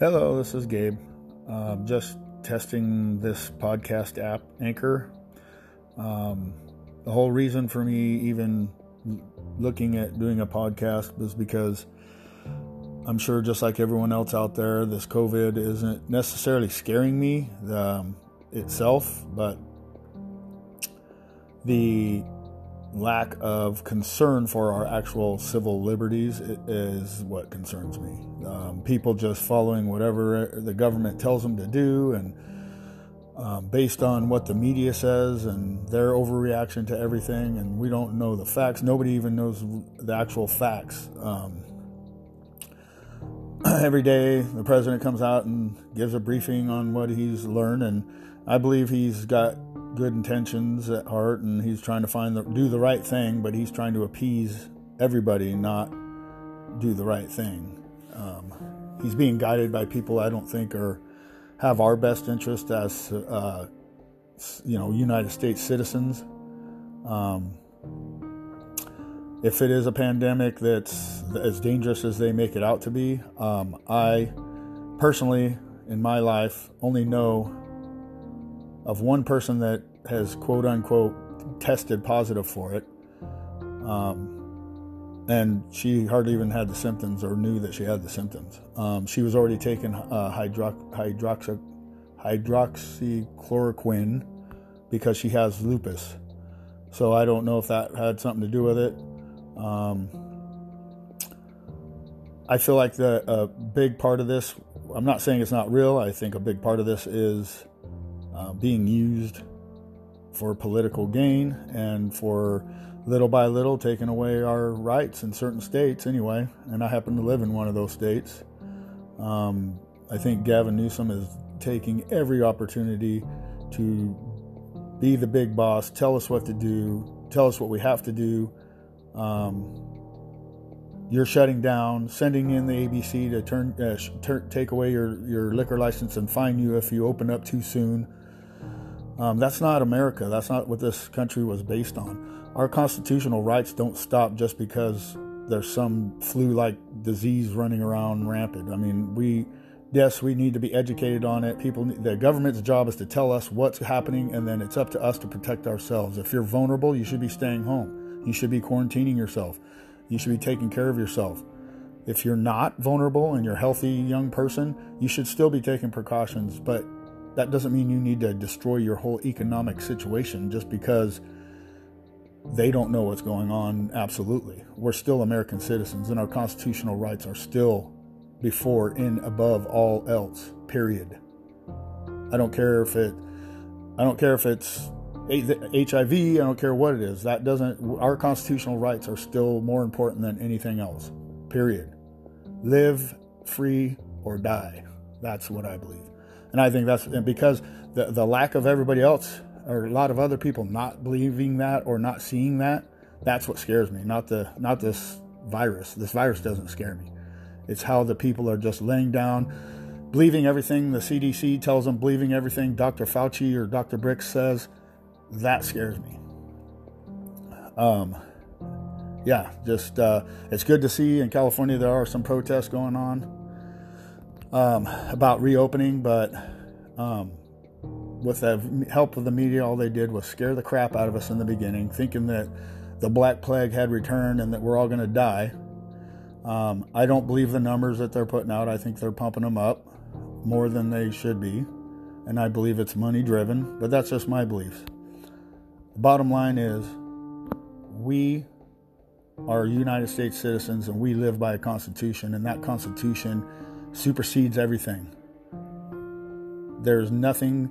Hello, this is Gabe. Um, just testing this podcast app, Anchor. Um, the whole reason for me even looking at doing a podcast was because I'm sure, just like everyone else out there, this COVID isn't necessarily scaring me um, itself, but the lack of concern for our actual civil liberties is what concerns me. Um, people just following whatever the government tells them to do, and um, based on what the media says and their overreaction to everything, and we don't know the facts. Nobody even knows the actual facts. Um, every day, the president comes out and gives a briefing on what he's learned, and I believe he's got good intentions at heart and he's trying to find the, do the right thing, but he's trying to appease everybody, not do the right thing. Um, he's being guided by people I don't think are have our best interest as uh, you know United States citizens. Um, if it is a pandemic that's as dangerous as they make it out to be, um, I personally in my life only know of one person that has quote unquote tested positive for it. Um, and she hardly even had the symptoms or knew that she had the symptoms. Um, she was already taking uh, hydro- hydroxy- hydroxychloroquine because she has lupus. So I don't know if that had something to do with it. Um, I feel like the a big part of this. I'm not saying it's not real. I think a big part of this is uh, being used for political gain and for little by little taking away our rights in certain states anyway. And i happen to live in one of those states. Um, i think gavin newsom is taking every opportunity to be the big boss tell us what to do tell us what we have to do. Um, you're shutting down sending in the abc to turn, uh, turn take away your, your liquor license and fine you if you open up too soon um, that's not America. That's not what this country was based on. Our constitutional rights don't stop just because there's some flu-like disease running around rampant. I mean, we yes, we need to be educated on it. People, the government's job is to tell us what's happening, and then it's up to us to protect ourselves. If you're vulnerable, you should be staying home. You should be quarantining yourself. You should be taking care of yourself. If you're not vulnerable and you're a healthy young person, you should still be taking precautions. But that doesn't mean you need to destroy your whole economic situation just because they don't know what's going on. Absolutely. We're still American citizens and our constitutional rights are still before and above all else, period. I don't care if it I don't care if it's HIV, I don't care what it is. That doesn't our constitutional rights are still more important than anything else. Period. Live free or die. That's what I believe. And I think that's and because the, the lack of everybody else or a lot of other people not believing that or not seeing that, that's what scares me. Not the not this virus. This virus doesn't scare me. It's how the people are just laying down, believing everything the CDC tells them, believing everything Dr. Fauci or Dr. Birx says. That scares me. Um, yeah, just uh, it's good to see in California there are some protests going on um, about reopening, but um, with the help of the media, all they did was scare the crap out of us in the beginning, thinking that the Black Plague had returned and that we're all going to die. Um, I don't believe the numbers that they're putting out. I think they're pumping them up more than they should be. And I believe it's money driven, but that's just my beliefs. The bottom line is we are United States citizens and we live by a constitution, and that constitution supersedes everything. There's nothing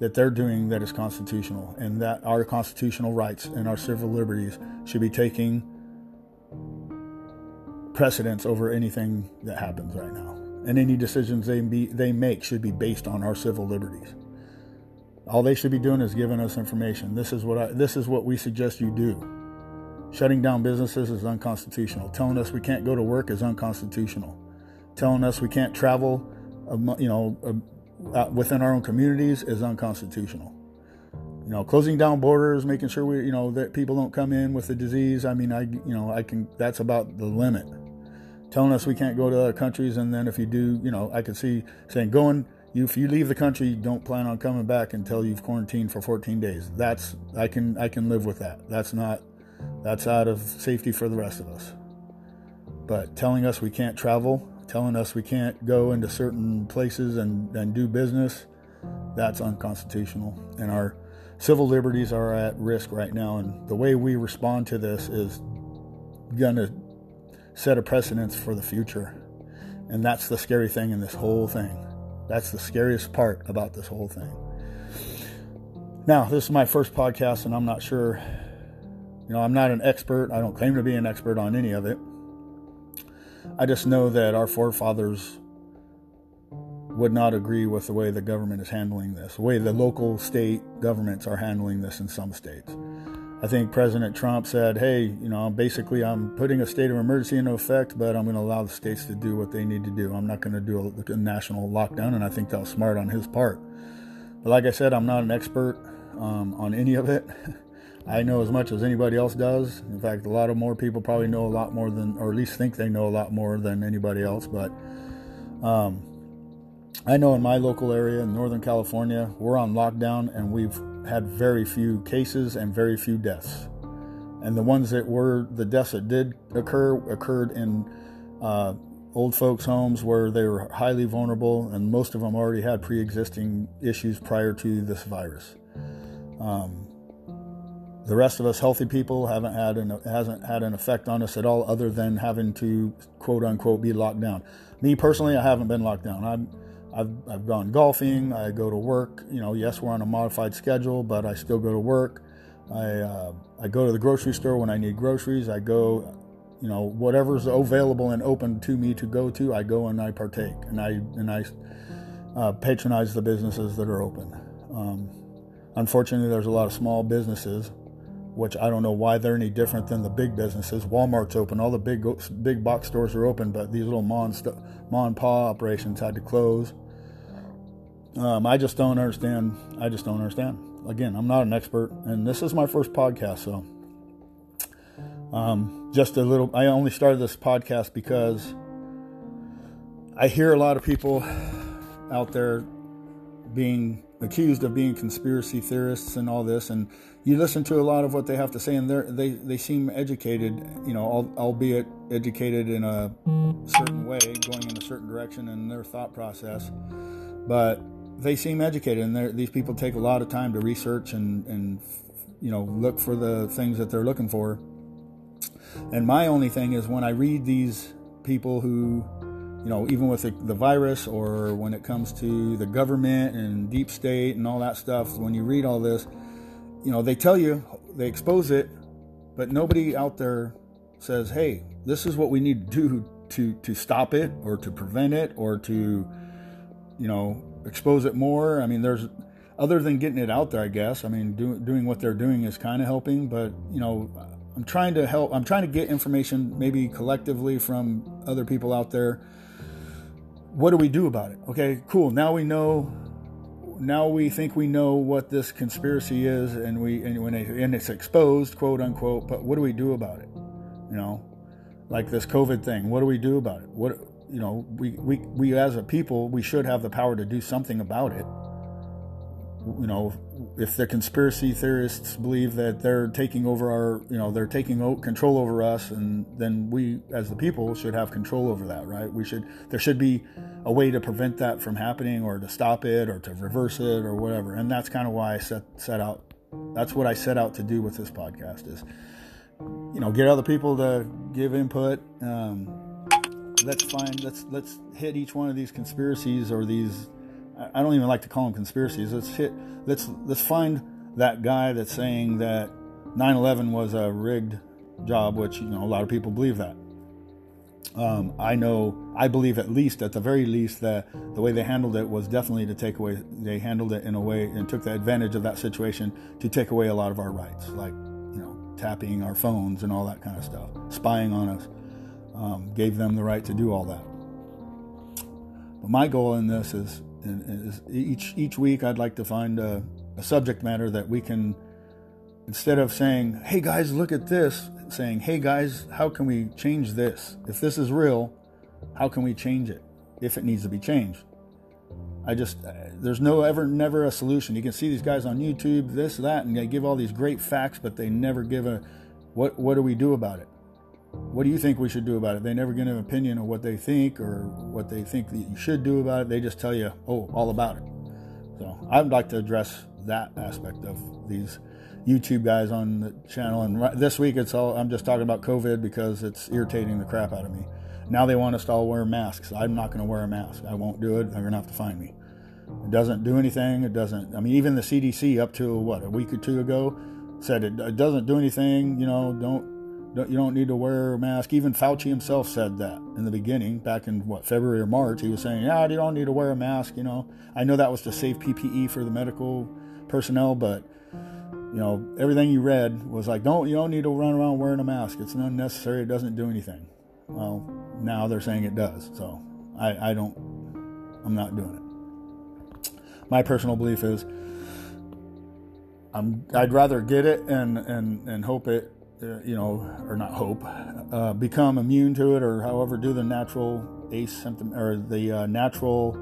that they're doing that is constitutional, and that our constitutional rights and our civil liberties should be taking precedence over anything that happens right now. And any decisions they, be, they make should be based on our civil liberties. All they should be doing is giving us information. This is what I, this is what we suggest you do. Shutting down businesses is unconstitutional. Telling us we can't go to work is unconstitutional telling us we can't travel, you know, uh, within our own communities is unconstitutional. You know, closing down borders, making sure we, you know, that people don't come in with the disease. I mean, I, you know, I can. That's about the limit. telling us we can't go to other countries, and then if you do, you know, I can see saying going. If you leave the country, don't plan on coming back until you've quarantined for 14 days. That's I can I can live with that. That's not that's out of safety for the rest of us. But telling us we can't travel, telling us we can't go into certain places and, and do business, that's unconstitutional. And our civil liberties are at risk right now. And the way we respond to this is going to set a precedence for the future. And that's the scary thing in this whole thing. That's the scariest part about this whole thing. Now, this is my first podcast, and I'm not sure, you know, I'm not an expert. I don't claim to be an expert on any of it. I just know that our forefathers would not agree with the way the government is handling this, the way the local state governments are handling this in some states. I think President Trump said, hey, you know, basically I'm putting a state of emergency into effect, but I'm going to allow the states to do what they need to do. I'm not going to do a, a national lockdown, and I think that was smart on his part. But like I said, I'm not an expert um, on any of it. I know as much as anybody else does. In fact, a lot of more people probably know a lot more than, or at least think they know a lot more than anybody else. But um, I know in my local area in Northern California, we're on lockdown and we've had very few cases and very few deaths. And the ones that were the deaths that did occur occurred in uh, old folks' homes where they were highly vulnerable, and most of them already had pre existing issues prior to this virus. Um, the rest of us healthy people haven't had an hasn't had an effect on us at all other than having to quote unquote be locked down me personally i haven't been locked down i'm I've, I've gone golfing. I go to work. You know, yes, we're on a modified schedule, but I still go to work. I uh, I go to the grocery store when I need groceries. I go, you know, whatever's available and open to me to go to, I go and I partake and I and I uh, patronize the businesses that are open. Um, unfortunately, there's a lot of small businesses, which I don't know why they're any different than the big businesses. Walmart's open, all the big big box stores are open, but these little mon st- mom pa operations had to close. Um, I just don't understand. I just don't understand. Again, I'm not an expert, and this is my first podcast, so um, just a little. I only started this podcast because I hear a lot of people out there being accused of being conspiracy theorists and all this, and you listen to a lot of what they have to say, and they they seem educated, you know, albeit educated in a certain way, going in a certain direction in their thought process, but they seem educated, and these people take a lot of time to research and and you know look for the things that they're looking for. And my only thing is when I read these people who, you know, even with the, the virus or when it comes to the government and deep state and all that stuff, when you read all this, you know, they tell you, they expose it, but nobody out there says, hey, this is what we need to do to, to stop it or to prevent it or to, you know, expose it more. I mean, there's other than getting it out there, I guess. I mean, do, doing what they're doing is kind of helping, but you know, I'm trying to help. I'm trying to get information, maybe collectively from other people out there. What do we do about it? Okay, cool. Now we know. Now we think we know what this conspiracy is, and we and when it, and it's exposed, quote unquote. But what do we do about it? You know, like this COVID thing. What do we do about it? What you know, we, we, we as a people, we should have the power to do something about it. You know, if the conspiracy theorists believe that they're taking over our, you know, they're taking control over us, and then we as the people should have control over that, right? We should, there should be a way to prevent that from happening or to stop it or to reverse it or whatever. And that's kind of why I set, set out, that's what I set out to do with this podcast is, you know, get other people to give input, um, let's find let's let's hit each one of these conspiracies or these I don't even like to call them conspiracies. Let's hit let's let's find that guy that's saying that 9/11 was a rigged job, which you know a lot of people believe that. Um, I know, I believe at least, at the very least, that the way they handled it was definitely to take away. They handled it in a way and took the advantage of that situation to take away a lot of our rights, like you know, tapping our phones and all that kind of stuff, spying on us um, gave them the right to do all that. But my goal in this is, is each each week I'd like to find a, a subject matter that we can, instead of saying, "Hey guys, look at this," saying, "Hey guys, how can we change this? If this is real, How can we change it if it needs to be changed? I just, uh, there's no ever, never a solution. You can see these guys on YouTube, this, that, and they give all these great facts, but they never give a, what, what do we do about it? What do you think we should do about it? They never give an opinion of what they think or what they think that you should do about it. They just tell you, oh, all about it. So I'd like to address that aspect of these YouTube guys on the channel. And this week, it's all I'm just talking about COVID because it's irritating the crap out of me. Now they want us to all wear masks. I'm not going to wear a mask. I won't do it. They're going to have to find me. It doesn't do anything. It doesn't. I mean, even the CDC up to what a week or two ago said it, it doesn't do anything. You know, don't you don't need to wear a mask. Even Fauci himself said that in the beginning, back in what February or March. He was saying, "Yeah, you don't need to wear a mask." You know, I know that was to save PPE for the medical personnel, but you know, everything you read was like, don't you don't need to run around wearing a mask. It's unnecessary. It doesn't do anything. Well, now they're saying it does. So I, I don't. I'm not doing it. My personal belief is, I'm. I'd rather get it and and and hope it, you know, or not hope, uh, become immune to it, or however do the natural ACE symptom or the uh, natural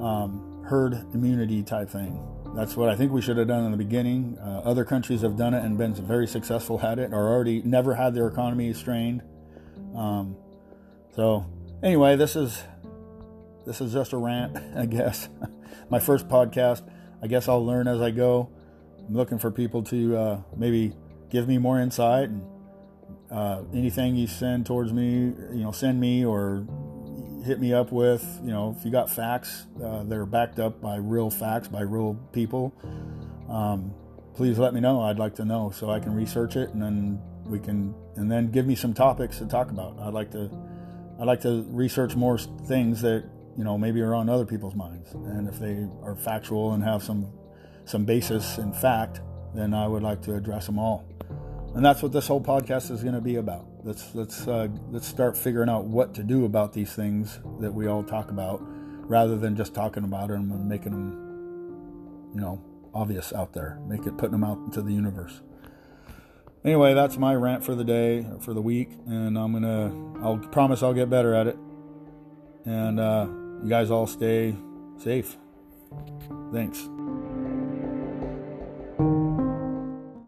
um, herd immunity type thing that's what I think we should have done in the beginning. Uh, other countries have done it and been very successful at it, or already never had their economy strained. Um, so anyway, this is this is just a rant, I guess. My first podcast. I guess I'll learn as I go. I'm looking for people to uh, maybe give me more insight and uh, anything you send towards me, you know, send me or hit me up with. You know, if you got facts uh, that are backed up by real facts, by real people, um, please let me know. I'd like to know so I can research it and then we can, and then give me some topics to talk about. I'd like to, I'd like to research more things that you know maybe are on other people's minds, and if they are factual and have some some basis in fact, then I would like to address them all. And that's what this whole podcast is going to be about. Let's let's uh, let's start figuring out what to do about these things that we all talk about, rather than just talking about them and making them, you know, obvious out there. Make it putting them out into the universe. Anyway, that's my rant for the day for the week, and I'm gonna I'll promise I'll get better at it. And uh, you guys all stay safe. Thanks.